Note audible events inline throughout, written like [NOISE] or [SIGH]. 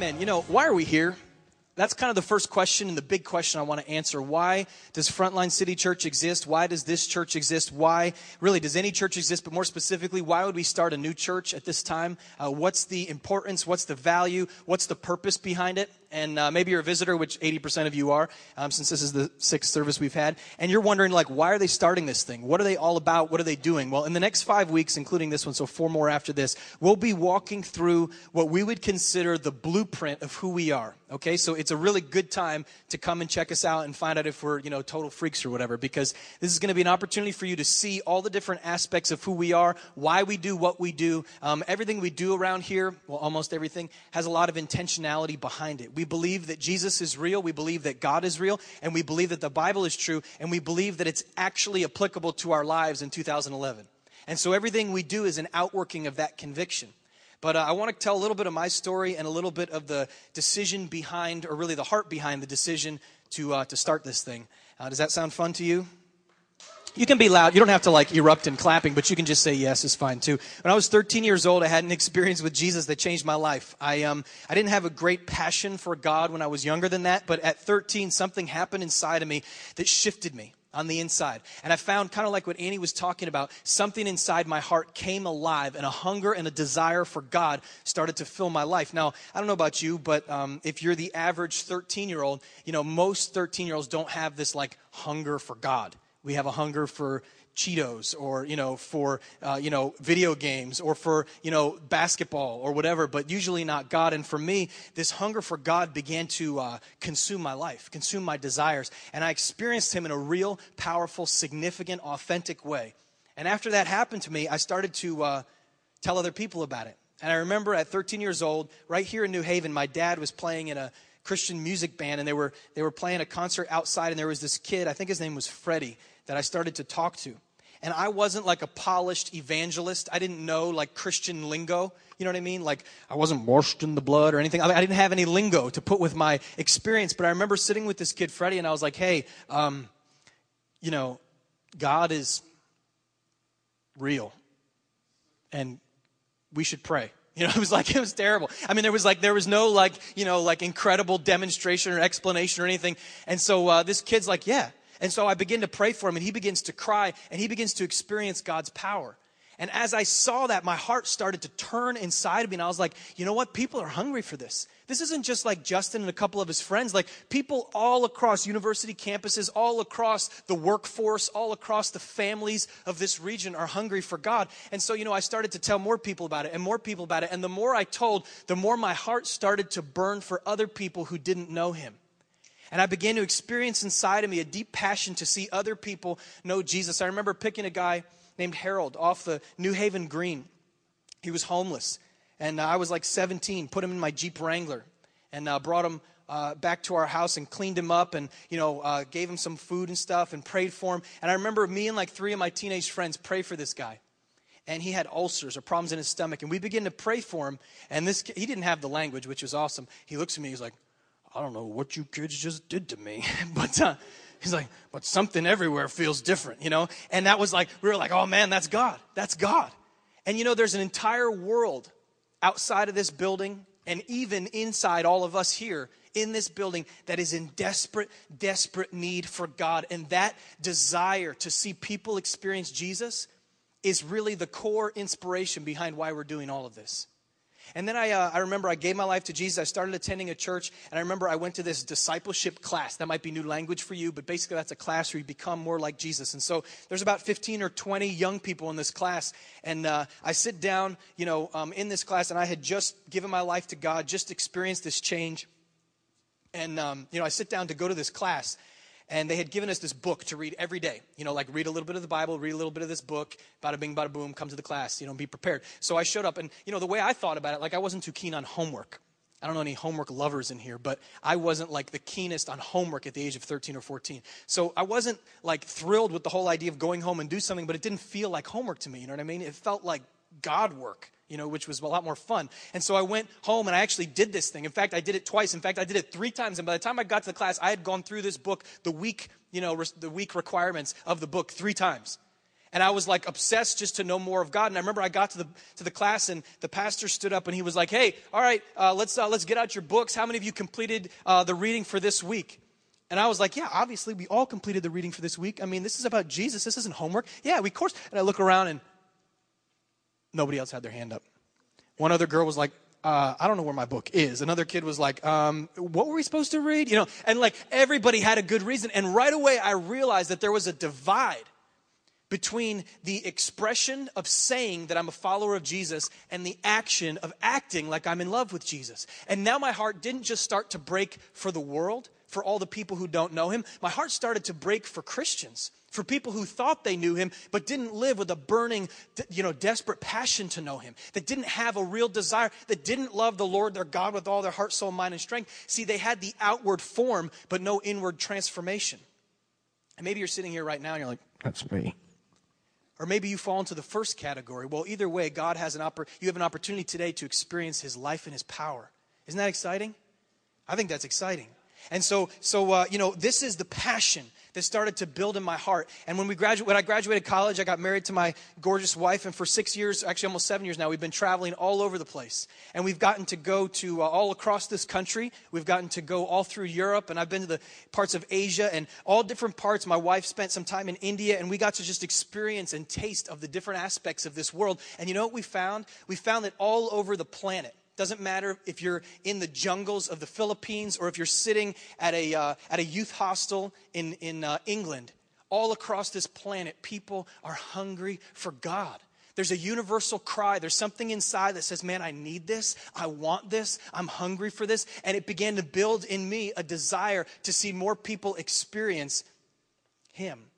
Amen. You know, why are we here? That's kind of the first question and the big question I want to answer. Why does Frontline City Church exist? Why does this church exist? Why, really, does any church exist? But more specifically, why would we start a new church at this time? Uh, what's the importance? What's the value? What's the purpose behind it? And uh, maybe you're a visitor, which 80% of you are, um, since this is the sixth service we've had, and you're wondering, like, why are they starting this thing? What are they all about? What are they doing? Well, in the next five weeks, including this one, so four more after this, we'll be walking through what we would consider the blueprint of who we are. Okay, so it's a really good time to come and check us out and find out if we're, you know, total freaks or whatever, because this is going to be an opportunity for you to see all the different aspects of who we are, why we do what we do. Um, everything we do around here, well, almost everything, has a lot of intentionality behind it. We believe that Jesus is real, we believe that God is real, and we believe that the Bible is true, and we believe that it's actually applicable to our lives in 2011. And so everything we do is an outworking of that conviction. But uh, I want to tell a little bit of my story and a little bit of the decision behind, or really the heart behind the decision to, uh, to start this thing. Uh, does that sound fun to you? You can be loud. You don't have to like erupt in clapping, but you can just say yes is fine too. When I was 13 years old, I had an experience with Jesus that changed my life. I, um, I didn't have a great passion for God when I was younger than that, but at 13, something happened inside of me that shifted me on the inside. And I found, kind of like what Annie was talking about, something inside my heart came alive, and a hunger and a desire for God started to fill my life. Now, I don't know about you, but um, if you're the average 13 year old, you know, most 13 year olds don't have this like hunger for God. We have a hunger for Cheetos or, you know, for, uh, you know, video games or for, you know, basketball or whatever, but usually not God. And for me, this hunger for God began to uh, consume my life, consume my desires. And I experienced Him in a real, powerful, significant, authentic way. And after that happened to me, I started to uh, tell other people about it. And I remember at 13 years old, right here in New Haven, my dad was playing in a Christian music band, and they were they were playing a concert outside, and there was this kid. I think his name was Freddie that I started to talk to. And I wasn't like a polished evangelist. I didn't know like Christian lingo. You know what I mean? Like I wasn't washed in the blood or anything. I, mean, I didn't have any lingo to put with my experience. But I remember sitting with this kid, Freddie, and I was like, hey, um, you know, God is real. And we should pray. [LAUGHS] You know, it was like, it was terrible. I mean, there was like, there was no like, you know, like incredible demonstration or explanation or anything. And so uh, this kid's like, yeah, and so I begin to pray for him, and he begins to cry, and he begins to experience God's power. And as I saw that, my heart started to turn inside of me, and I was like, you know what? People are hungry for this. This isn't just like Justin and a couple of his friends. Like people all across university campuses, all across the workforce, all across the families of this region are hungry for God. And so, you know, I started to tell more people about it and more people about it. And the more I told, the more my heart started to burn for other people who didn't know him. And I began to experience inside of me a deep passion to see other people know Jesus. I remember picking a guy named Harold off the New Haven Green. He was homeless. And I was like 17, put him in my Jeep Wrangler and uh, brought him uh, back to our house and cleaned him up and, you know, uh, gave him some food and stuff and prayed for him. And I remember me and like three of my teenage friends pray for this guy. And he had ulcers or problems in his stomach. And we began to pray for him. And this, he didn't have the language, which was awesome. He looks at me, he's like, I don't know what you kids just did to me, [LAUGHS] but uh, he's like, but something everywhere feels different, you know? And that was like, we were like, oh man, that's God. That's God. And you know, there's an entire world outside of this building and even inside all of us here in this building that is in desperate, desperate need for God. And that desire to see people experience Jesus is really the core inspiration behind why we're doing all of this. And then I, uh, I remember I gave my life to Jesus. I started attending a church, and I remember I went to this discipleship class. That might be new language for you, but basically that's a class where you become more like Jesus. And so there's about 15 or 20 young people in this class, and uh, I sit down, you know, um, in this class, and I had just given my life to God, just experienced this change. And, um, you know, I sit down to go to this class, and they had given us this book to read every day. You know, like read a little bit of the Bible, read a little bit of this book, bada bing, bada boom, come to the class, you know, be prepared. So I showed up, and, you know, the way I thought about it, like I wasn't too keen on homework. I don't know any homework lovers in here, but I wasn't like the keenest on homework at the age of 13 or 14. So I wasn't like thrilled with the whole idea of going home and do something, but it didn't feel like homework to me. You know what I mean? It felt like God work you know, which was a lot more fun. And so I went home and I actually did this thing. In fact, I did it twice. In fact, I did it three times. And by the time I got to the class, I had gone through this book, the week, you know, the week requirements of the book three times. And I was like obsessed just to know more of God. And I remember I got to the, to the class and the pastor stood up and he was like, Hey, all right, uh, let's, uh, let's get out your books. How many of you completed uh, the reading for this week? And I was like, Yeah, obviously we all completed the reading for this week. I mean, this is about Jesus. This isn't homework. Yeah, we, course. And I look around and nobody else had their hand up. One other girl was like, uh, I don't know where my book is. Another kid was like, um, what were we supposed to read? You know, and like everybody had a good reason. And right away I realized that there was a divide between the expression of saying that I'm a follower of Jesus and the action of acting like I'm in love with Jesus. And now my heart didn't just start to break for the world, for all the people who don't know him. My heart started to break for Christians, for people who thought they knew him but didn't live with a burning, you know, desperate passion to know him, that didn't have a real desire, that didn't love the Lord their God with all their heart, soul, mind, and strength. See, they had the outward form but no inward transformation. And maybe you're sitting here right now and you're like, that's me. Or maybe you fall into the first category. Well, either way, God has an oppor- you have an opportunity today to experience his life and his power. Isn't that exciting? I think that's exciting. And so, so uh, you know, this is the passion that started to build in my heart. And when we graduate, when I graduated college, I got married to my gorgeous wife, and for six years, actually almost seven years now, we've been traveling all over the place. And we've gotten to go to uh, all across this country. We've gotten to go all through Europe, and I've been to the parts of Asia and all different parts. My wife spent some time in India, and we got to just experience and taste of the different aspects of this world. And you know what we found? We found that all over the planet doesn't matter if you're in the jungles of the Philippines or if you're sitting at a, uh, at a youth hostel in, in uh, England. All across this planet, people are hungry for God. There's a universal cry. There's something inside that says, Man, I need this. I want this. I'm hungry for this. And it began to build in me a desire to see more people experience Him.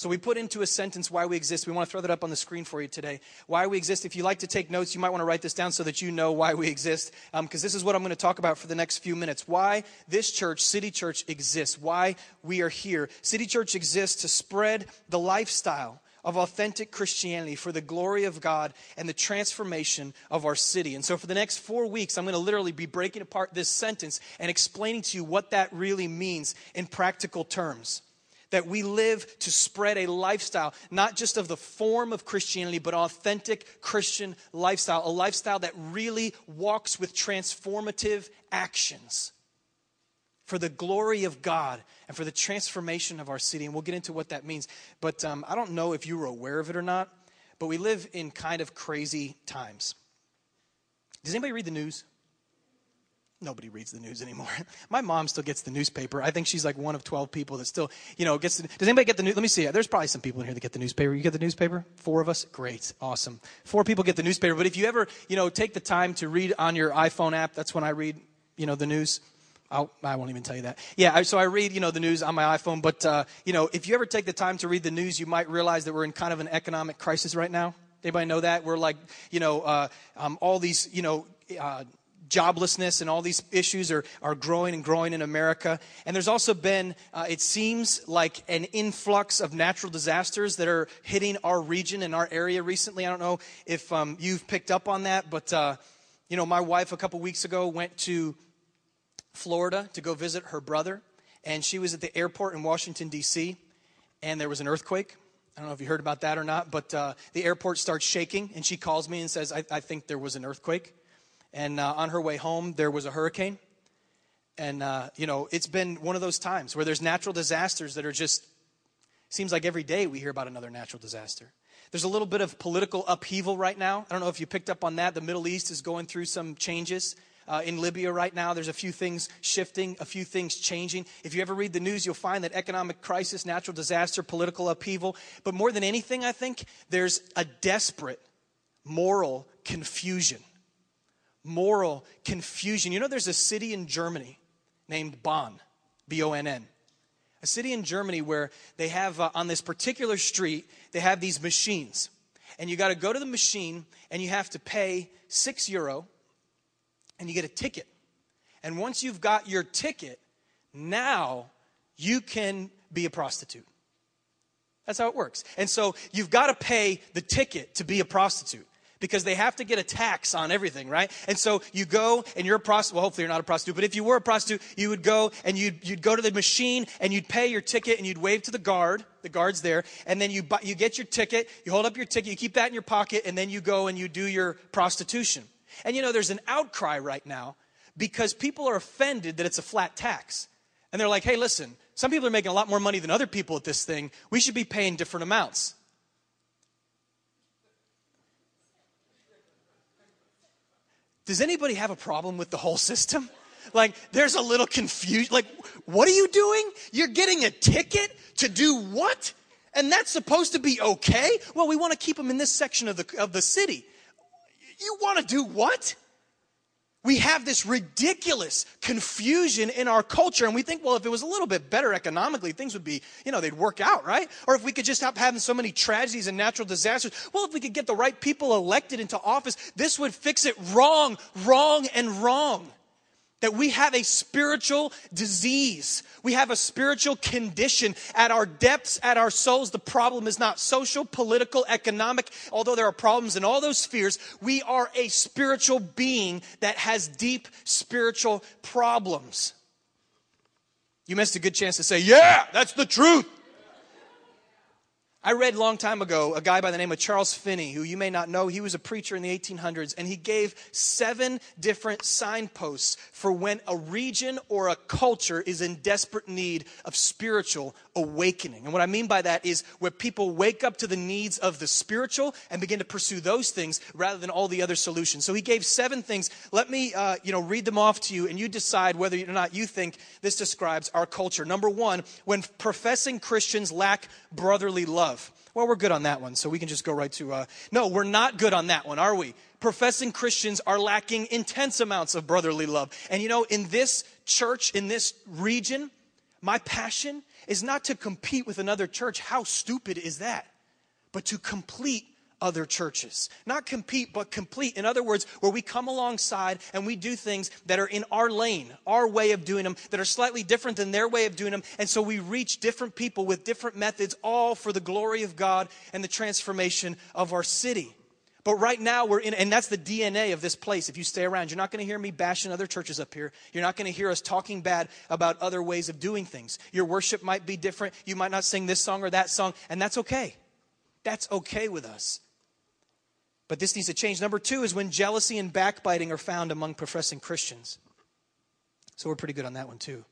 So we put into a sentence why we exist. We want to throw that up on the screen for you today. Why we exist. If you like to take notes, you might want to write this down so that you know why we exist. Because um, this is what I'm going to talk about for the next few minutes. Why this church, City Church, exists. Why we are here. City Church exists to spread the lifestyle of authentic Christianity for the glory of God and the transformation of our city. And so, for the next four weeks, I'm going to literally be breaking apart this sentence and explaining to you what that really means in practical terms that we live to spread a lifestyle, not just of the form of Christianity, but authentic Christian lifestyle, a lifestyle that really walks with transformative actions for the glory of God and for the transformation of our city. And we'll get into what that means. But um, I don't know if you were aware of it or not, but we live in kind of crazy times. Does anybody read the news? Nobody reads the news anymore. [LAUGHS] My mom still gets the newspaper. I think she's like one of 12 people that still, you know, gets the, does anybody get the news? Let me see. There's probably some people in here that get the newspaper. You get the newspaper? Four of us? Great. Awesome. Four people get the newspaper. But if you ever, you know, take the time to read on your iPhone app, that's when I read, you know, the news. I'll, I will not even tell you that. Yeah, so I read, you know, the news on my iPhone. But, uh, you know, if you ever take the time to read the news, you might realize that we're in kind of an economic crisis right now. Anybody know that? We're like, you know, uh, um, all these, you know, uh, joblessness and all these issues are, are growing and growing in America. And there's also been, uh, it seems like, an influx of natural disasters that are hitting our region and our area recently. I don't know if um, you've picked up on that, but, uh, you know, my wife a couple weeks ago went to Florida to go visit her brother, and she was at the airport in Washington, D.C., and there was an earthquake. I don't know if you heard about that or not, but uh, the airport starts shaking, and she calls me and says, I, I think there was an earthquake. And uh, on her way home, there was a hurricane. And, uh, you know, it's been one of those times where there's natural disasters that are just, seems like every day we hear about another natural disaster. There's a little bit of political upheaval right now. I don't know if you picked up on that. The Middle East is going through some changes. Uh, in Libya right now. There's a few things shifting, a few things changing. If you ever read the news, you'll find that economic crisis, natural disaster, political upheaval. But more than anything, I think there's a desperate moral confusion moral confusion. You know, there's a city in Germany named Bonn, B O N N. A city in Germany where they have, uh, on this particular street, they have these machines. And you got to go to the machine and you have to pay six euro and you get a ticket. And once you've got your ticket, now you can be a prostitute. That's how it works. And so you've got to pay the ticket to be a prostitute. Because they have to get a tax on everything, right? And so you go and you're a prostitute. Well, hopefully you're not a prostitute, but if you were a prostitute, you would go and you'd, you'd go to the machine and you'd pay your ticket and you'd wave to the guard. The guard's there. And then you, buy, you get your ticket, you hold up your ticket, you keep that in your pocket, and then you go and you do your prostitution. And you know, there's an outcry right now because people are offended that it's a flat tax. And they're like, hey, listen, some people are making a lot more money than other people at this thing. We should be paying different amounts. Does anybody have a problem with the whole system? Like, there's a little confusion. Like, what are you doing? You're getting a ticket to do what? And that's supposed to be okay? Well, we want to keep them in this section of the, of the city. You want to do what? We have this ridiculous confusion in our culture, and we think, well, if it was a little bit better economically, things would be, you know, they'd work out, right? Or if we could just stop having so many tragedies and natural disasters, well, if we could get the right people elected into office, this would fix it wrong, wrong, and wrong that we have a spiritual disease. We have a spiritual condition at our depths, at our souls. The problem is not social, political, economic, although there are problems in all those spheres. We are a spiritual being that has deep spiritual problems. You missed a good chance to say, Yeah, that's the truth. I read a long time ago a guy by the name of Charles Finney, who you may not know. He was a preacher in the 1800s, and he gave seven different signposts for when a region or a culture is in desperate need of spiritual awakening. And what I mean by that is where people wake up to the needs of the spiritual and begin to pursue those things rather than all the other solutions. So he gave seven things. Let me, uh, you know, read them off to you, and you decide whether or not you think this describes our culture. Number one, when professing Christians lack brotherly love. Well, we're good on that one, so we can just go right to. Uh, no, we're not good on that one, are we? Professing Christians are lacking intense amounts of brotherly love. And you know, in this church, in this region, my passion is not to compete with another church. How stupid is that? But to complete other churches. Not compete, but complete. In other words, where we come alongside and we do things that are in our lane, our way of doing them, that are slightly different than their way of doing them. And so we reach different people with different methods, all for the glory of God and the transformation of our city. But right now, we're in, and that's the DNA of this place. If you stay around, you're not going to hear me bashing other churches up here. You're not going to hear us talking bad about other ways of doing things. Your worship might be different. You might not sing this song or that song, and that's okay. That's okay with us. But this needs to change. Number two is when jealousy and backbiting are found among professing Christians. So we're pretty good on that one, too.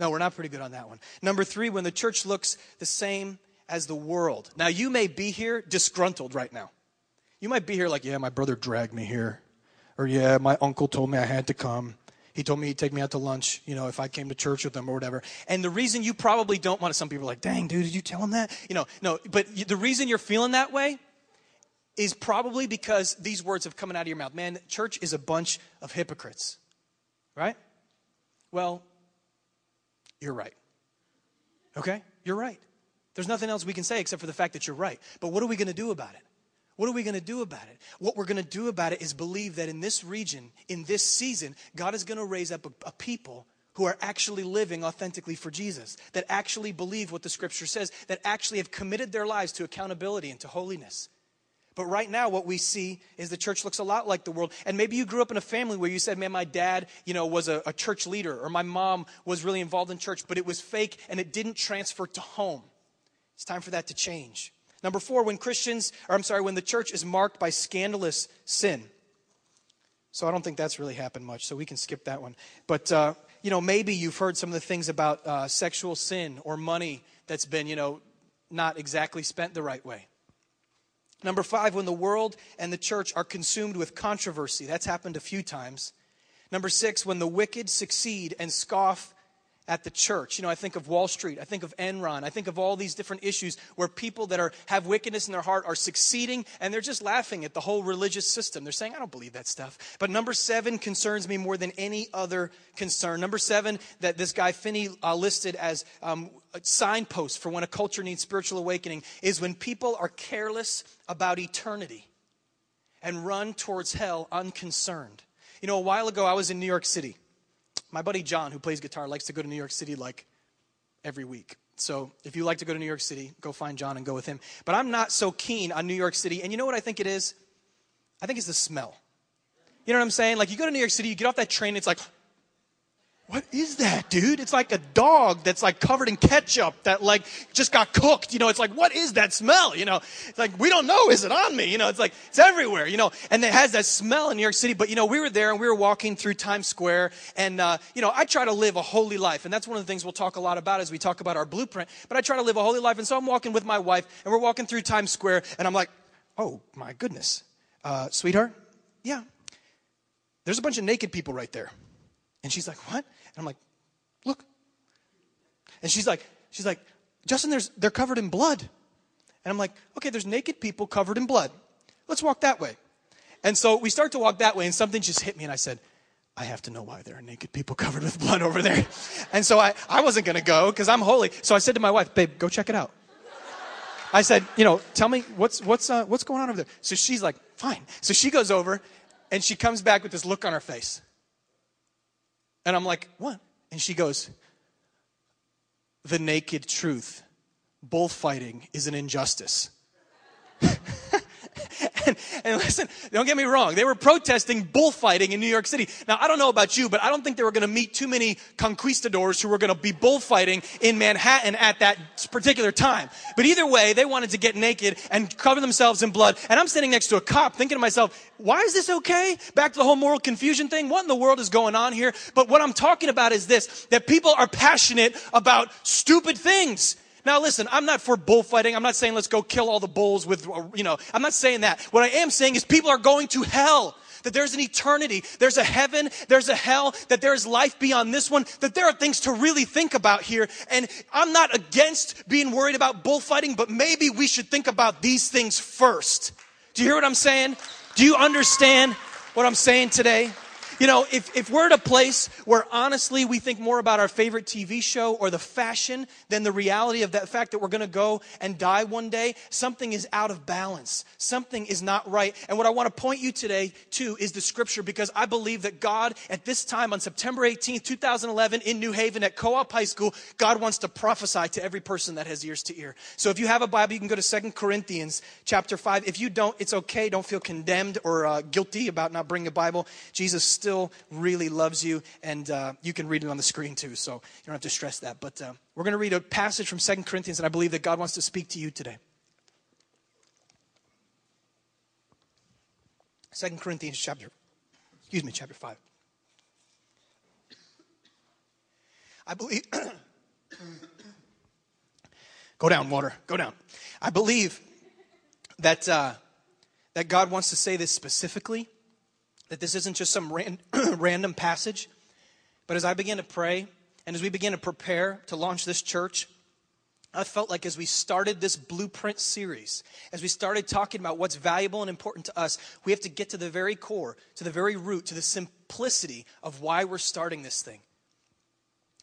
No, we're not pretty good on that one. Number three, when the church looks the same as the world. Now, you may be here disgruntled right now. You might be here like, yeah, my brother dragged me here. Or, yeah, my uncle told me I had to come. He told me he'd take me out to lunch, you know, if I came to church with him or whatever. And the reason you probably don't want to, some people are like, dang, dude, did you tell him that? You know, no, but the reason you're feeling that way is probably because these words have come out of your mouth. Man, church is a bunch of hypocrites, right? Well, you're right. Okay? You're right. There's nothing else we can say except for the fact that you're right. But what are we going to do about it? What are we going to do about it? What we're going to do about it is believe that in this region, in this season, God is going to raise up a, a people who are actually living authentically for Jesus, that actually believe what the scripture says, that actually have committed their lives to accountability and to holiness. But right now, what we see is the church looks a lot like the world. And maybe you grew up in a family where you said, man, my dad, you know, was a, a, church leader, or my mom was really involved in church, but it was fake and it didn't transfer to home. It's time for that to change. Number four, when Christians, or I'm sorry, when the church is marked by scandalous sin. So I don't think that's really happened much, so we can skip that one. But, uh, you know, maybe you've heard some of the things about uh, sexual sin or money that's been, you know, not exactly spent the right way. Number five, when the world and the church are consumed with controversy. That's happened a few times. Number six, when the wicked succeed and scoff at the church. You know, I think of Wall Street, I think of Enron, I think of all these different issues where people that are have wickedness in their heart are succeeding and they're just laughing at the whole religious system. They're saying, I don't believe that stuff. But number seven concerns me more than any other concern. Number seven, that this guy Finney uh, listed as um, signpost for when a culture needs spiritual awakening is when people are careless about eternity and run towards hell unconcerned. You know, a while ago I was in New York City. My buddy John, who plays guitar, likes to go to New York City like every week. So if you like to go to New York City, go find John and go with him. But I'm not so keen on New York City. And you know what I think it is? I think it's the smell. You know what I'm saying? Like you go to New York City, you get off that train, it's like, what is that, dude? It's like a dog that's like covered in ketchup that like just got cooked. You know, it's like, what is that smell? You know, it's like, we don't know. Is it on me? You know, it's like, it's everywhere, you know, and it has that smell in New York City. But, you know, we were there and we were walking through Times Square and, uh, you know, I try to live a holy life. And that's one of the things we'll talk a lot about as we talk about our blueprint. But I try to live a holy life. And so I'm walking with my wife and we're walking through Times Square and I'm like, oh my goodness, uh, sweetheart, yeah, there's a bunch of naked people right there. And she's like, what? And I'm like, look. And she's like, she's like, Justin, there's, they're covered in blood. And I'm like, okay, there's naked people covered in blood. Let's walk that way. And so we start to walk that way, and something just hit me, and I said, I have to know why there are naked people [LAUGHS] covered with blood over there. And so I, I wasn't going to go because I'm holy. So I said to my wife, babe, go check it out. I said, you know, tell me what's, what's, uh, what's going on over there. So she's like, fine. So she goes over and she comes back with this look on her face. And I'm like, what? And she goes, the naked truth. Bullfighting is an injustice. [LAUGHS] and, [LAUGHS] and, listen, don't get me wrong. They were protesting bullfighting in New York City. Now, I don't know about you, but I don't think they were going to meet too many conquistadors who were going to be bullfighting in Manhattan at that particular time. But either way, they wanted to get naked and cover themselves in blood. And I'm sitting next to a cop thinking to myself, why is this okay? Back to the whole moral confusion thing. What in the world is going on here? But what I'm talking about is this, that people are passionate about stupid things. Now, listen, I'm not for bullfighting. I'm not saying let's go kill all the bulls with, uh, you know, I'm not saying that. What I am saying is people are going to hell. That there's an eternity, there's a heaven, there's a hell, that there is life beyond this one, that there are things to really think about here. And I'm not against being worried about bullfighting, but maybe we should think about these things first. Do you hear what I'm saying? Do you understand what I'm saying today? You know, if, if we're at a place where honestly we think more about our favorite TV show or the fashion than the reality of that fact that we're going to go and die one day, something is out of balance. Something is not right. And what I want to point you today to is the scripture because I believe that God at this time on September 18th, 2011 in New Haven at Co-op High School, God wants to prophesy to every person that has ears to ear. So if you have a Bible, you can go to Second Corinthians chapter 5. If you don't, it's okay. Don't feel condemned or uh, guilty about not bringing a Bible. Jesus still really loves you, and uh, you can read it on the screen too, so you don't have to stress that. But uh, we're going to read a passage from Second Corinthians, and I believe that God wants to speak to you today. Second Corinthians chapter, excuse me, chapter 5. I believe, [COUGHS] go down, water, go down. I believe that, uh, that God wants to say this specifically that this isn't just some ran- [CLEARS THROAT] random passage. But as I began to pray and as we began to prepare to launch this church, I felt like as we started this blueprint series, as we started talking about what's valuable and important to us, we have to get to the very core, to the very root, to the simplicity of why we're starting this thing.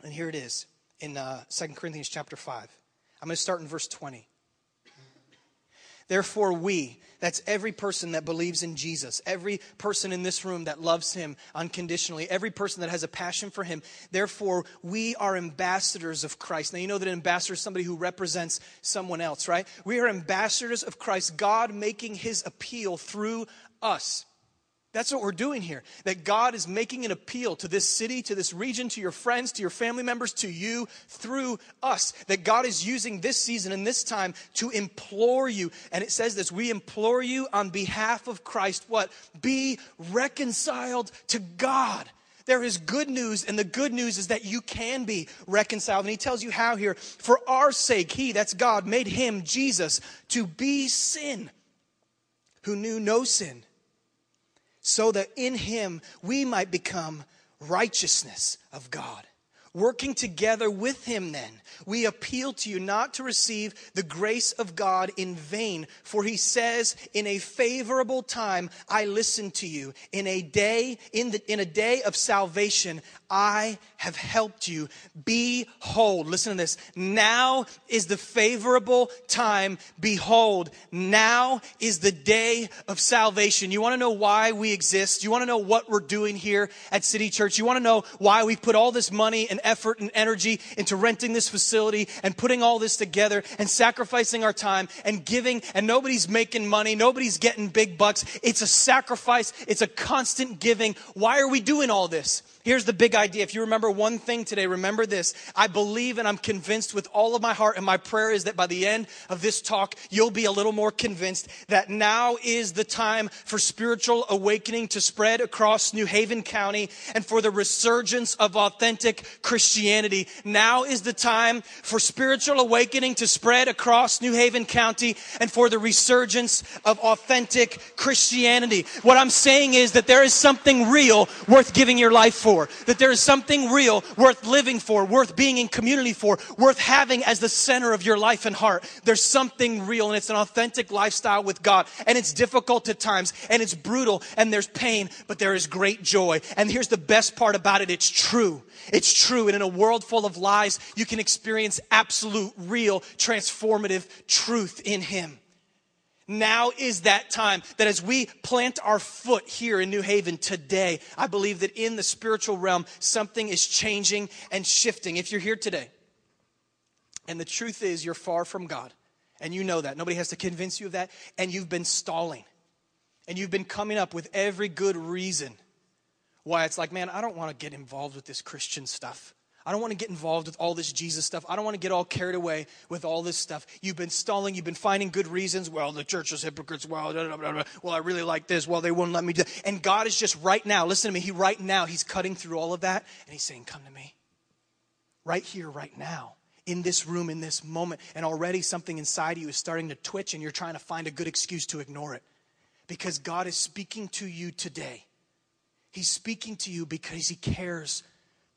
And here it is in uh, 2 Corinthians chapter 5. I'm going to start in verse 20. Therefore, we, that's every person that believes in Jesus, every person in this room that loves him unconditionally, every person that has a passion for him. Therefore, we are ambassadors of Christ. Now, you know that an ambassador is somebody who represents someone else, right? We are ambassadors of Christ, God making his appeal through us. That's what we're doing here. That God is making an appeal to this city, to this region, to your friends, to your family members, to you through us. That God is using this season and this time to implore you. And it says this we implore you on behalf of Christ, what? Be reconciled to God. There is good news, and the good news is that you can be reconciled. And he tells you how here. For our sake, he, that's God, made him, Jesus, to be sin, who knew no sin so that in him we might become righteousness of God. Working together with him, then, we appeal to you not to receive the grace of God in vain, for he says, In a favorable time I listened to you. In a day, in, the, in a day of salvation, I have helped you. Behold, listen to this. Now is the favorable time. Behold, now is the day of salvation. You want to know why we exist? You want to know what we're doing here at City Church? You want to know why we've put all this money and and effort and energy into renting this facility and putting all this together and sacrificing our time and giving, and nobody's making money, nobody's getting big bucks. It's a sacrifice, it's a constant giving. Why are we doing all this? Here's the big idea. If you remember one thing today, remember this. I believe and I'm convinced with all of my heart, and my prayer is that by the end of this talk, you'll be a little more convinced that now is the time for spiritual awakening to spread across New Haven County and for the resurgence of authentic Christianity. Now is the time for spiritual awakening to spread across New Haven County and for the resurgence of authentic Christianity. What I'm saying is that there is something real worth giving your life for for, that there is something real worth living for, worth being in community for, worth having as the center of your life and heart. There's something real and it's an authentic lifestyle with God. And it's difficult at times and it's brutal and there's pain, but there is great joy. And here's the best part about it. It's true. It's true. And in a world full of lies, you can experience absolute, real, transformative truth in Him. Now is that time that as we plant our foot here in New Haven today, I believe that in the spiritual realm, something is changing and shifting. If you're here today, and the truth is you're far from God, and you know that, nobody has to convince you of that, and you've been stalling, and you've been coming up with every good reason why it's like, man, I don't want to get involved with this Christian stuff. I don't want to get involved with all this Jesus stuff. I don't want to get all carried away with all this stuff. You've been stalling. You've been finding good reasons. Well, the church is hypocrites. Well, blah, blah, blah, well, I really like this. Well, they wouldn't let me do. And God is just right now. Listen to me. He right now. He's cutting through all of that, and He's saying, "Come to me." Right here, right now, in this room, in this moment, and already something inside you is starting to twitch, and you're trying to find a good excuse to ignore it, because God is speaking to you today. He's speaking to you because He cares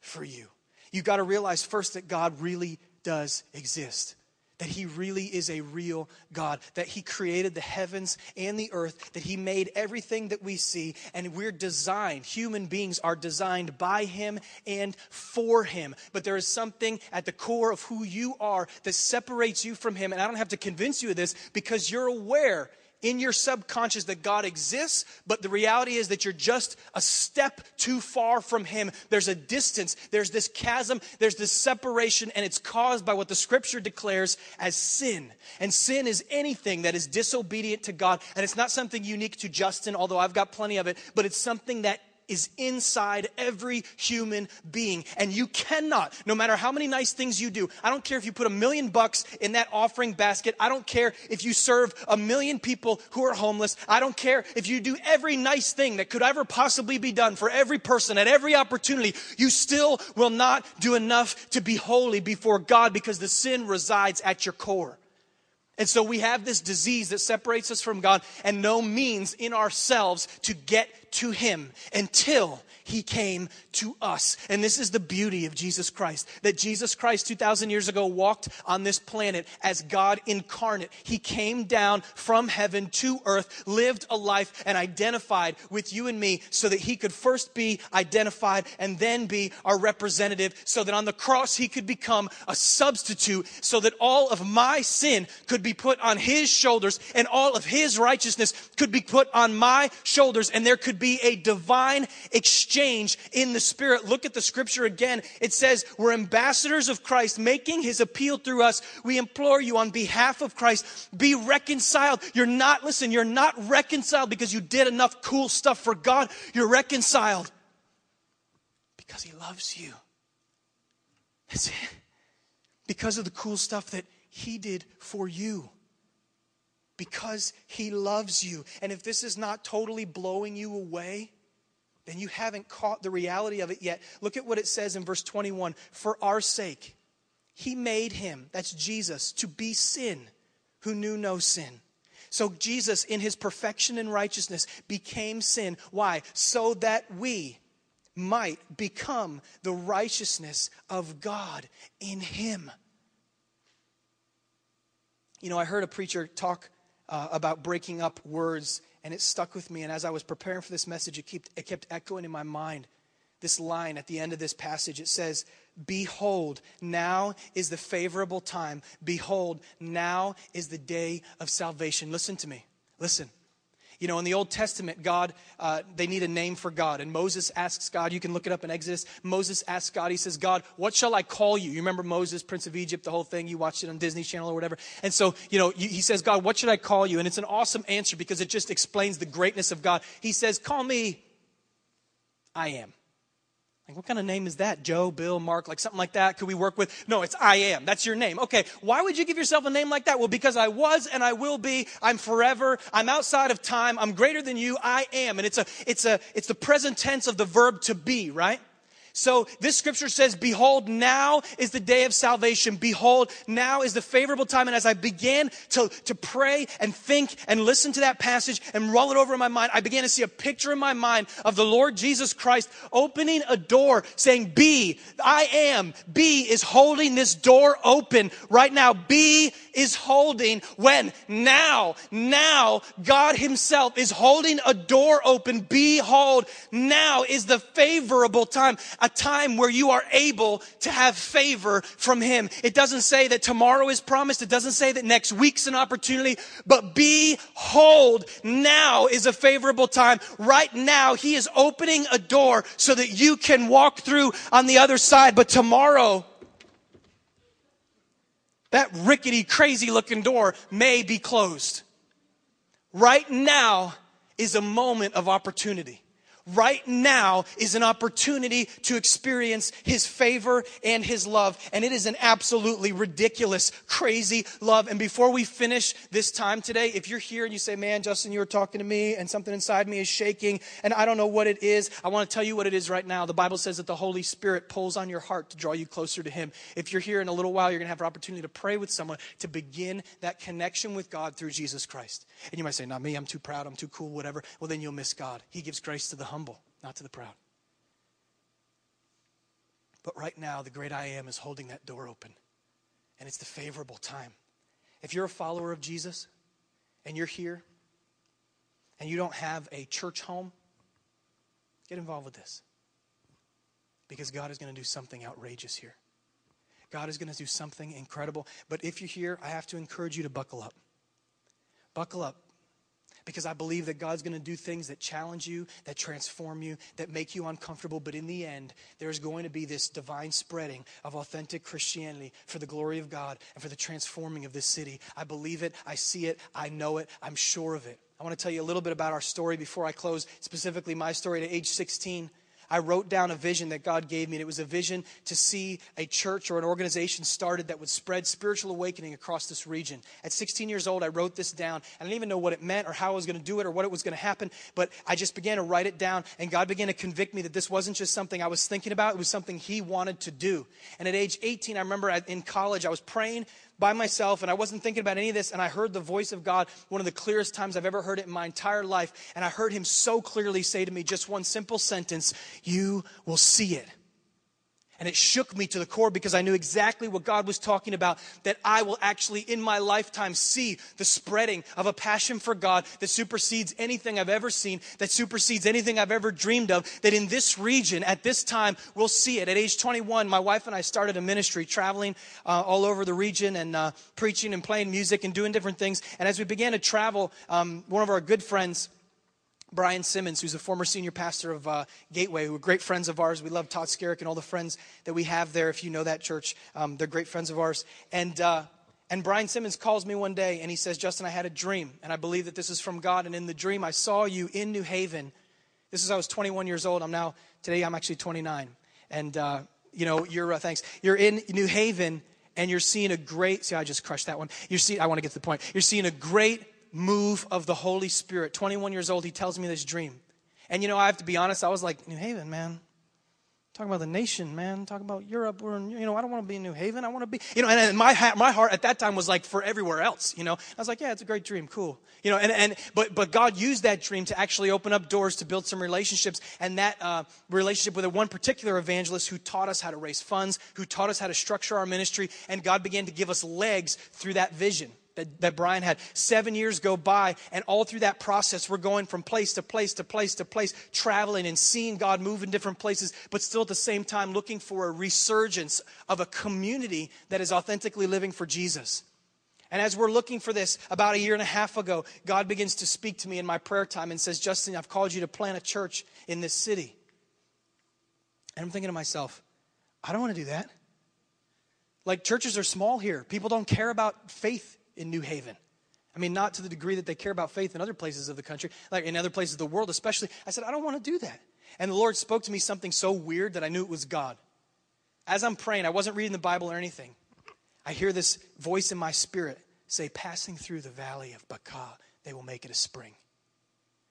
for you. You've got to realize first that God really does exist. That he really is a real God, that he created the heavens and the earth, that he made everything that we see, and we're designed, human beings are designed by him and for him. But there is something at the core of who you are that separates you from him, and I don't have to convince you of this because you're aware in your subconscious that God exists, but the reality is that you're just a step too far from Him. There's a distance, there's this chasm, there's this separation, and it's caused by what the scripture declares as sin. And sin is anything that is disobedient to God. And it's not something unique to Justin, although I've got plenty of it, but it's something that is inside every human being. And you cannot, no matter how many nice things you do, I don't care if you put a million bucks in that offering basket. I don't care if you serve a million people who are homeless. I don't care if you do every nice thing that could ever possibly be done for every person at every opportunity. You still will not do enough to be holy before God because the sin resides at your core. And so we have this disease that separates us from God and no means in ourselves to get to Him until he came to us. And this is the beauty of Jesus Christ that Jesus Christ 2,000 years ago walked on this planet as God incarnate. He came down from heaven to earth, lived a life, and identified with you and me so that he could first be identified and then be our representative, so that on the cross he could become a substitute, so that all of my sin could be put on his shoulders and all of his righteousness could be put on my shoulders, and there could be a divine exchange in the Spirit. Look at the scripture again. It says, We're ambassadors of Christ, making his appeal through us. We implore you on behalf of Christ, be reconciled. You're not, listen, you're not reconciled because you did enough cool stuff for God. You're reconciled because he loves you. That's it. Because of the cool stuff that he did for you because he loves you. And if this is not totally blowing you away, then you haven't caught the reality of it yet. Look at what it says in verse 21 For our sake, he made him, that's Jesus, to be sin who knew no sin. So Jesus, in his perfection and righteousness, became sin. Why? So that we might become the righteousness of God in him. You know, I heard a preacher talk uh, about breaking up words and it stuck with me. And as I was preparing for this message, it kept, it kept echoing in my mind. This line at the end of this passage it says, Behold, now is the favorable time. Behold, now is the day of salvation. Listen to me. Listen. You know, in the Old Testament, God, uh, they need a name for God. And Moses asks God, you can look it up in Exodus. Moses asks God, he says, God, what shall I call you? You remember Moses, Prince of Egypt, the whole thing? You watched it on Disney Channel or whatever. And so, you know, he says, God, what should I call you? And it's an awesome answer because it just explains the greatness of God. He says, Call me, I am. Like, what kind of name is that? Joe, Bill, Mark, like something like that? Could we work with? No, it's I am. That's your name. Okay, why would you give yourself a name like that? Well, because I was and I will be. I'm forever. I'm outside of time. I'm greater than you. I am. And it's a, it's a, it's the present tense of the verb to be, right? So this scripture says, Behold, now is the day of salvation. Behold, now is the favorable time. And as I began to, to pray and think and listen to that passage and roll it over in my mind, I began to see a picture in my mind of the Lord Jesus Christ opening a door saying, Be, I am. Be is holding this door open right now. Be is holding when? Now, now God Himself is holding a door open. Behold, now is the favorable time a time where you are able to have favor from Him. It doesn't say that tomorrow is promised. It doesn't say that next week's an opportunity, but behold, now is a favorable time. Right now, He is opening a door so that you can walk through on the other side. But tomorrow, that rickety, crazy looking door may be closed. Right now is a moment of opportunity right now is an opportunity to experience his favor and his love. And it is an absolutely ridiculous, crazy love. And before we finish this time today, if you're here and you say, man, Justin, you were talking to me and something inside me is shaking and I don't know what it is, I want to tell you what it is right now. The Bible says that the Holy Spirit pulls on your heart to draw you closer to him. If you're here in a little while, you're going to have an opportunity to pray with someone to begin that connection with God through Jesus Christ. And you might say, not me, I'm too proud, I'm too cool, whatever. Well, then you'll miss God. He gives grace to the humble, not to the proud. But right now, the great I am is holding that door open, and it's the favorable time. If you're a follower of Jesus and you're here and you don't have a church home, get involved with this because God is going to do something outrageous here. God is going to do something incredible. But if you're here, I have to encourage you to buckle up. Buckle up because I believe that God's going to do things that challenge you, that transform you, that make you uncomfortable. But in the end, there's going to be this divine spreading of authentic Christianity for the glory of God and for the transforming of this city. I believe it, I see it, I know it, I'm sure of it. I want to tell you a little bit about our story before I close, specifically my story at age 16. I wrote down a vision that God gave me, and it was a vision to see a church or an organization started that would spread spiritual awakening across this region. At 16 years old, I wrote this down. I didn't even know what it meant or how I was going to do it or what it was going to happen, but I just began to write it down, and God began to convict me that this wasn't just something I was thinking about, it was something He wanted to do. And at age 18, I remember in college, I was praying by myself and I wasn't thinking about any of this. And I heard the voice of God, one of the clearest times I've ever heard it in my entire life. And I heard him so clearly say to me just one simple sentence You will see it. And it shook me to the core because I knew exactly what God was talking about that I will actually, in my lifetime, see the spreading of a passion for God that supersedes anything I've ever seen, that supersedes anything I've ever dreamed of. That in this region, at this time, we'll see it. At age 21, my wife and I started a ministry traveling uh, all over the region and uh, preaching and playing music and doing different things. And as we began to travel, um, one of our good friends, Brian Simmons, who's a former senior pastor of uh, Gateway, who are great friends of ours. We love Todd Skerrick and all the friends that we have there. If you know that church, um, they're great friends of ours. And, uh, and Brian Simmons calls me one day and he says, Justin, I had a dream, and I believe that this is from God. And in the dream, I saw you in New Haven. This is I was 21 years old. I'm now, today, I'm actually 29. And, uh, you know, you're, uh, thanks. You're in New Haven and you're seeing a great, see, I just crushed that one. You're seeing, I want to get to the point. You're seeing a great move of the Holy Spirit. 21 years old, he tells me this dream. And you know, I have to be honest, I was like, New Haven, man. Talking about the nation, man. Talking about Europe. We're in, you know, I don't want to be in New Haven. I want to be, you know, and, and my, ha- my heart at that time was like for everywhere else, you know. I was like, yeah, it's a great dream. Cool. You know, and, and but, but God used that dream to actually open up doors to build some relationships. And that uh, relationship with one particular evangelist who taught us how to raise funds, who taught us how to structure our ministry. And God began to give us legs through that vision that, that Brian had. Seven years go by, and all through that process, we're going from place to place to place to place, traveling and seeing God move in different places, but still at the same time looking for a resurgence of a community that is authentically living for Jesus. And as we're looking for this, about a year and a half ago, God begins to speak to me in my prayer time and says, Justin, I've called you to plant a church in this city. And I'm thinking to myself, I don't want to do that. Like, churches are small here. People don't care about faith in New Haven. I mean, not to the degree that they care about faith in other places of the country, like in other places of the world, especially. I said, I don't want to do that. And the Lord spoke to me something so weird that I knew it was God. As I'm praying, I wasn't reading the Bible or anything. I hear this voice in my spirit say, Passing through the valley of Baca, they will make it a spring.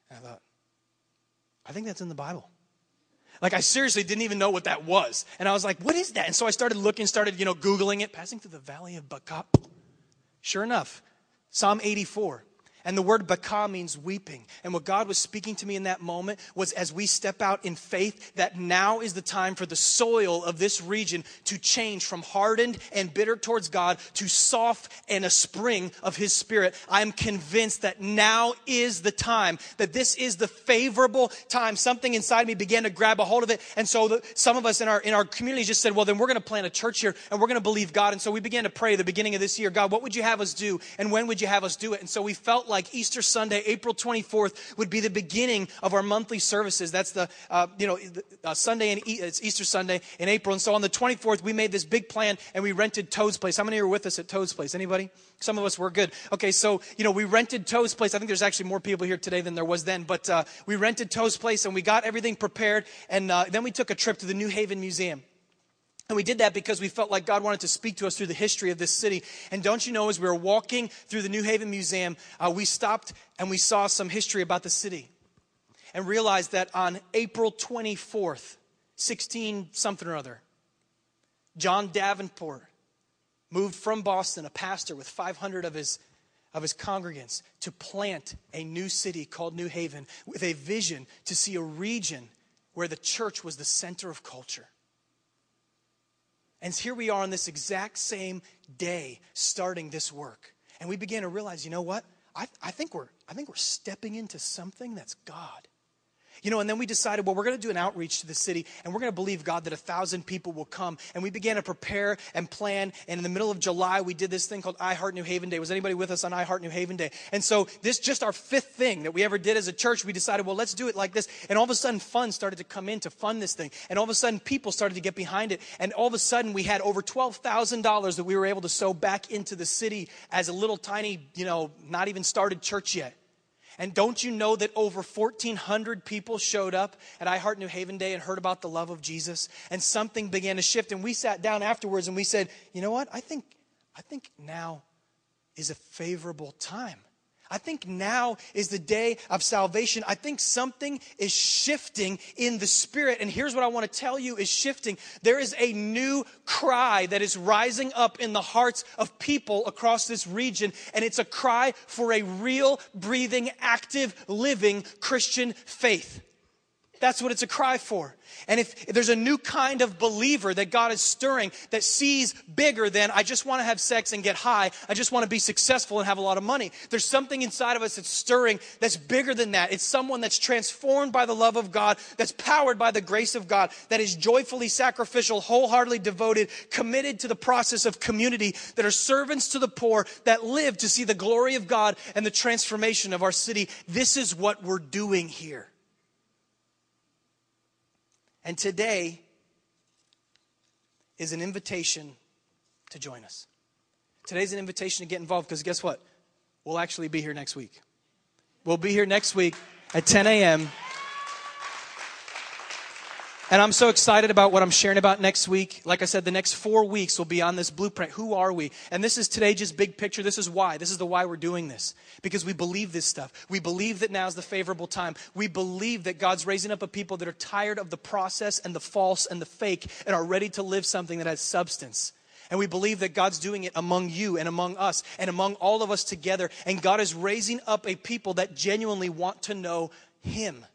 And I thought, I think that's in the Bible. Like I seriously didn't even know what that was. And I was like, what is that? And so I started looking, started, you know, Googling it, passing through the valley of Baca. Sure enough, Psalm 84. And the word baka means weeping. And what God was speaking to me in that moment was as we step out in faith, that now is the time for the soil of this region to change from hardened and bitter towards God to soft and a spring of His Spirit. I am convinced that now is the time, that this is the favorable time. Something inside me began to grab a hold of it. And so the, some of us in our, in our community just said, well, then we're going to plant a church here and we're going to believe God. And so we began to pray the beginning of this year, God, what would you have us do? And when would you have us do it? And so we felt like Easter Sunday, April 24th, would be the beginning of our monthly services. That's the, uh, you know, uh, Sunday and e- it's Easter Sunday in April. And so on the 24th, we made this big plan and we rented Toad's Place. How many were with us at Toad's Place? Anybody? Some of us were good. Okay, so, you know, we rented Toad's Place. I think there's actually more people here today than there was then, but uh, we rented Toad's Place and we got everything prepared. And uh, then we took a trip to the New Haven Museum. And we did that because we felt like God wanted to speak to us through the history of this city. And don't you know, as we were walking through the New Haven Museum, uh, we stopped and we saw some history about the city and realized that on April 24th, 16 something or other, John Davenport moved from Boston, a pastor with 500 of his, of his congregants, to plant a new city called New Haven with a vision to see a region where the church was the center of culture. And here we are on this exact same day starting this work. And we began to realize, you know what? I, I, think we're, I think we're stepping into something that's God. You know, and then we decided, well, we're going to do an outreach to the city and we're going to believe God that a thousand people will come. And we began to prepare and plan. And in the middle of July, we did this thing called I Heart New Haven Day. Was anybody with us on I Heart New Haven Day? And so this just our fifth thing that we ever did as a church. We decided, well, let's do it like this. And all of a sudden, funds started to come in to fund this thing. And all of a sudden, people started to get behind it. And all of a sudden, we had over $12,000 that we were able to sow back into the city as a little tiny, you know, not even started church yet. And don't you know that over 1,400 people showed up at I Heart New Haven Day and heard about the love of Jesus? And something began to shift. And we sat down afterwards and we said, you know what? I think, I think now is a favorable time I think now is the day of salvation. I think something is shifting in the spirit. And here's what I want to tell you is shifting. There is a new cry that is rising up in the hearts of people across this region. And it's a cry for a real, breathing, active, living Christian faith. That's what it's a cry for. And if, if, there's a new kind of believer that God is stirring that sees bigger than I just want to have sex and get high, I just want to be successful and have a lot of money. There's something inside of us that's stirring that's bigger than that. It's someone that's transformed by the love of God, that's powered by the grace of God, that is joyfully sacrificial, wholeheartedly devoted, committed to the process of community, that are servants to the poor, that live to see the glory of God and the transformation of our city. This is what we're doing here. And today is an invitation to join us. Today's an invitation to get involved because guess what? We'll actually be here next week. We'll be here next week at 10 a.m. And I'm so excited about what I'm sharing about next week. Like I said, the next four weeks will be on this blueprint. Who are we? And this is today just big picture. This is why. This is the why we're doing this. Because we believe this stuff. We believe that now is the favorable time. We believe that God's raising up a people that are tired of the process and the false and the fake and are ready to live something that has substance. And we believe that God's doing it among you and among us and among all of us together. And God is raising up a people that genuinely want to know Him.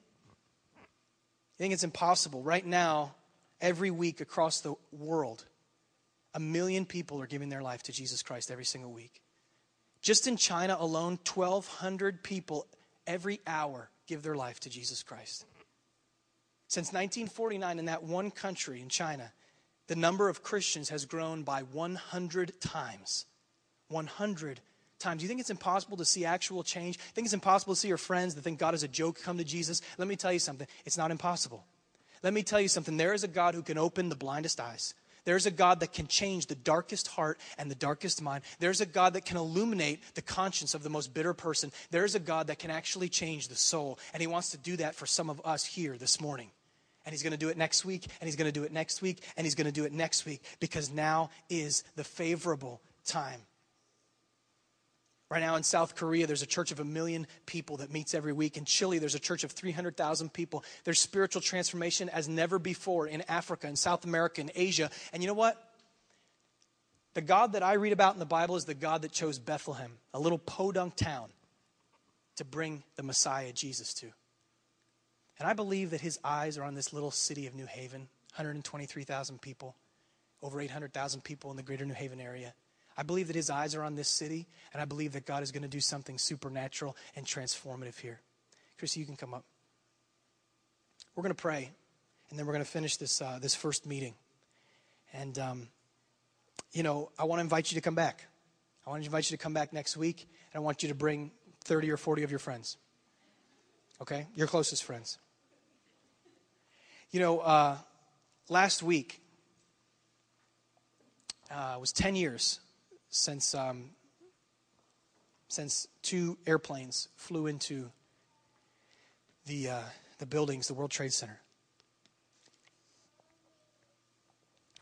You think it's impossible? Right now, every week across the world, a million people are giving their life to Jesus Christ every single week. Just in China alone, 1,200 people every hour give their life to Jesus Christ. Since 1949, in that one country, in China, the number of Christians has grown by 100 times. 100 time. Do you think it's impossible to see actual change? Think it's impossible to see your friends that think God is a joke come to Jesus? Let me tell you something. It's not impossible. Let me tell you something. There is a God who can open the blindest eyes. There's a God that can change the darkest heart and the darkest mind. There's a God that can illuminate the conscience of the most bitter person. There's a God that can actually change the soul. And He wants to do that for some of us here this morning. And He's going to do it next week, and He's going to do it next week, and He's going to do it next week because now is the favorable time. Right now in South Korea, there's a church of a million people that meets every week. In Chile, there's a church of 300,000 people. There's spiritual transformation as never before in Africa, in South America, in Asia. And you know what? The God that I read about in the Bible is the God that chose Bethlehem, a little podunk town, to bring the Messiah, Jesus, to. And I believe that his eyes are on this little city of New Haven, 123,000 people, over 800,000 people in the greater New Haven area. I believe that his eyes are on this city, and I believe that God is going to do something supernatural and transformative here. Chrissy, you can come up. We're going to pray, and then we're going to finish this, uh, this first meeting. And, um, you know, I want to invite you to come back. I want to invite you to come back next week, and I want you to bring 30 or 40 of your friends. Okay? Your closest friends. You know, uh, last week uh, was 10 years since, um, since two airplanes flew into the, uh, the buildings, the World Trade Center.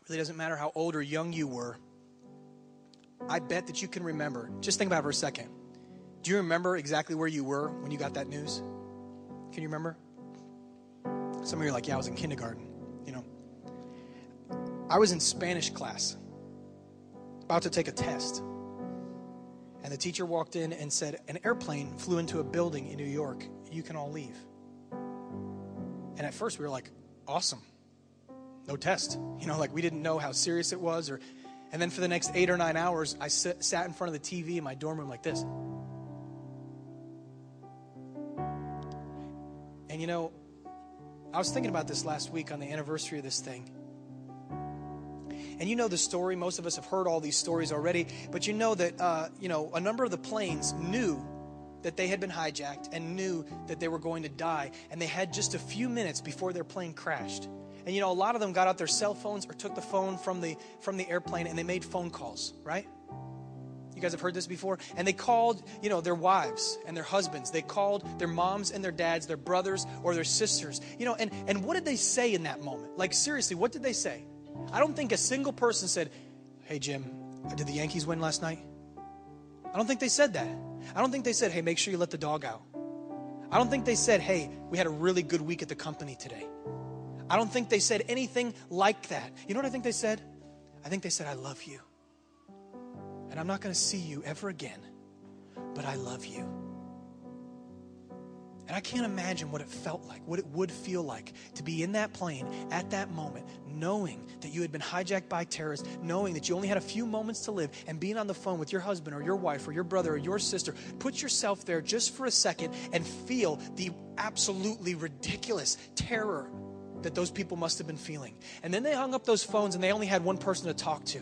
It really doesn't matter how old or young you were. I bet that you can remember. Just think about it for a second. Do you remember exactly where you were when you got that news? Can you remember? Some of you are like, yeah, I was in kindergarten. You know, I was in Spanish class about to take a test. And the teacher walked in and said, An airplane flew into a building in New York. You can all leave. And at first we were like, Awesome. No test. [LAUGHS] You know, like we didn't know how serious it was. Or, and then for the next eight or nine hours, I sit, sat in front of the TV in my dorm room like this. And you know, I was thinking about this last week on the anniversary of this thing. And you know the story. Most of us have heard all these stories already. But you know that, uh, you know, a number of the planes knew that they had been hijacked and knew that they were going to die. And they had just a few minutes before their plane crashed. And you know, a lot of them got out their cell phones or took the phone from the from the airplane and they made phone calls, right? You guys have heard this before? And they called, you know, their wives and their husbands. They called their moms and their dads, their brothers or their sisters. You know, and, and what did they say in that moment? Like, seriously, what did they say? I don't think a single person said, Hey, Jim, did the Yankees win last night? I don't think they said that. I don't think they said, Hey, make sure you let the dog out. I don't think they said, Hey, we had a really good week at the company today. I don't think they said anything like that. You know what I think they said? I think they said, I love you. And I'm not going to see you ever again, but I love you. And I can't imagine what it felt like, what it would feel like to be in that plane at that moment, knowing that you had been hijacked by terrorists, knowing that you only had a few moments to live, and being on the phone with your husband or your wife or your brother or your sister. Put yourself there just for a second and feel the absolutely ridiculous terror that those people must have been feeling. And then they hung up those phones and they only had one person to talk to.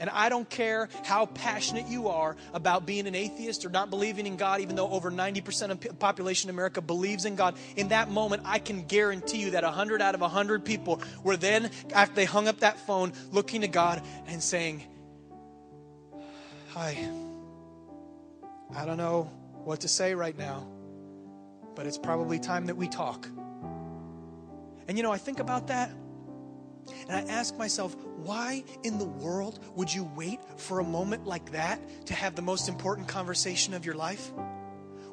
And I don't care how passionate you are about being an atheist or not believing in God, even though over 90% of the population in America believes in God. In that moment, I can guarantee you that 100 out of 100 people were then, after they hung up that phone, looking to God and saying, Hi, I don't know what to say right now, but it's probably time that we talk. And you know, I think about that and I ask myself, why in the world would you wait for a moment like that to have the most important conversation of your life?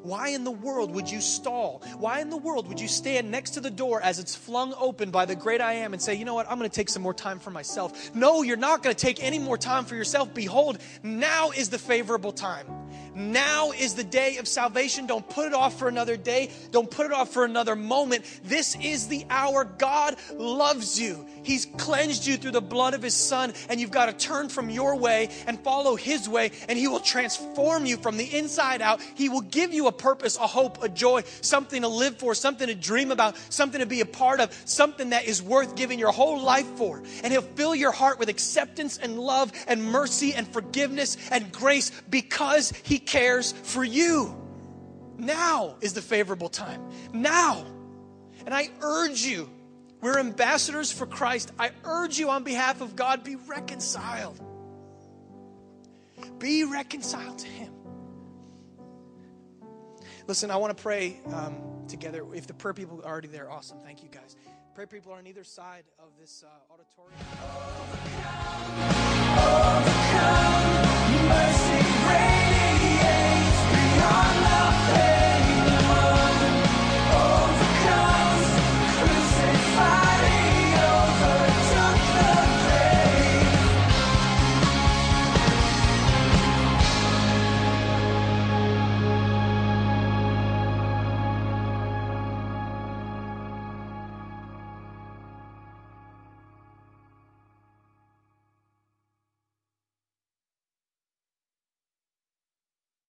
Why in the world would you stall? Why in the world would you stand next to the door as it's flung open by the great I am and say, you know what, I'm going to take some more time for myself? No, you're not going to take any more time for yourself. Behold, now is the favorable time. Now is the day of salvation. Don't put it off for another day. Don't put it off for another moment. This is the hour. God loves you. He's cleansed you through the blood of His Son, and you've got to turn from your way and follow His way, and He will transform you from the inside out. He will give you a purpose, a hope, a joy, something to live for, something to dream about, something to be a part of, something that is worth giving your whole life for. And He'll fill your heart with acceptance and love and mercy and forgiveness and grace because He cares for you. Now is the favorable time. Now. And I urge you, we're ambassadors for Christ. I urge you on behalf of God, be reconciled. Be reconciled to Him. Listen, I want to pray um, together. If the prayer people are already there, awesome. Thank you, guys. Prayer people are on either side of this uh, auditorium. Overcome, overcome, mercy can't love anyone.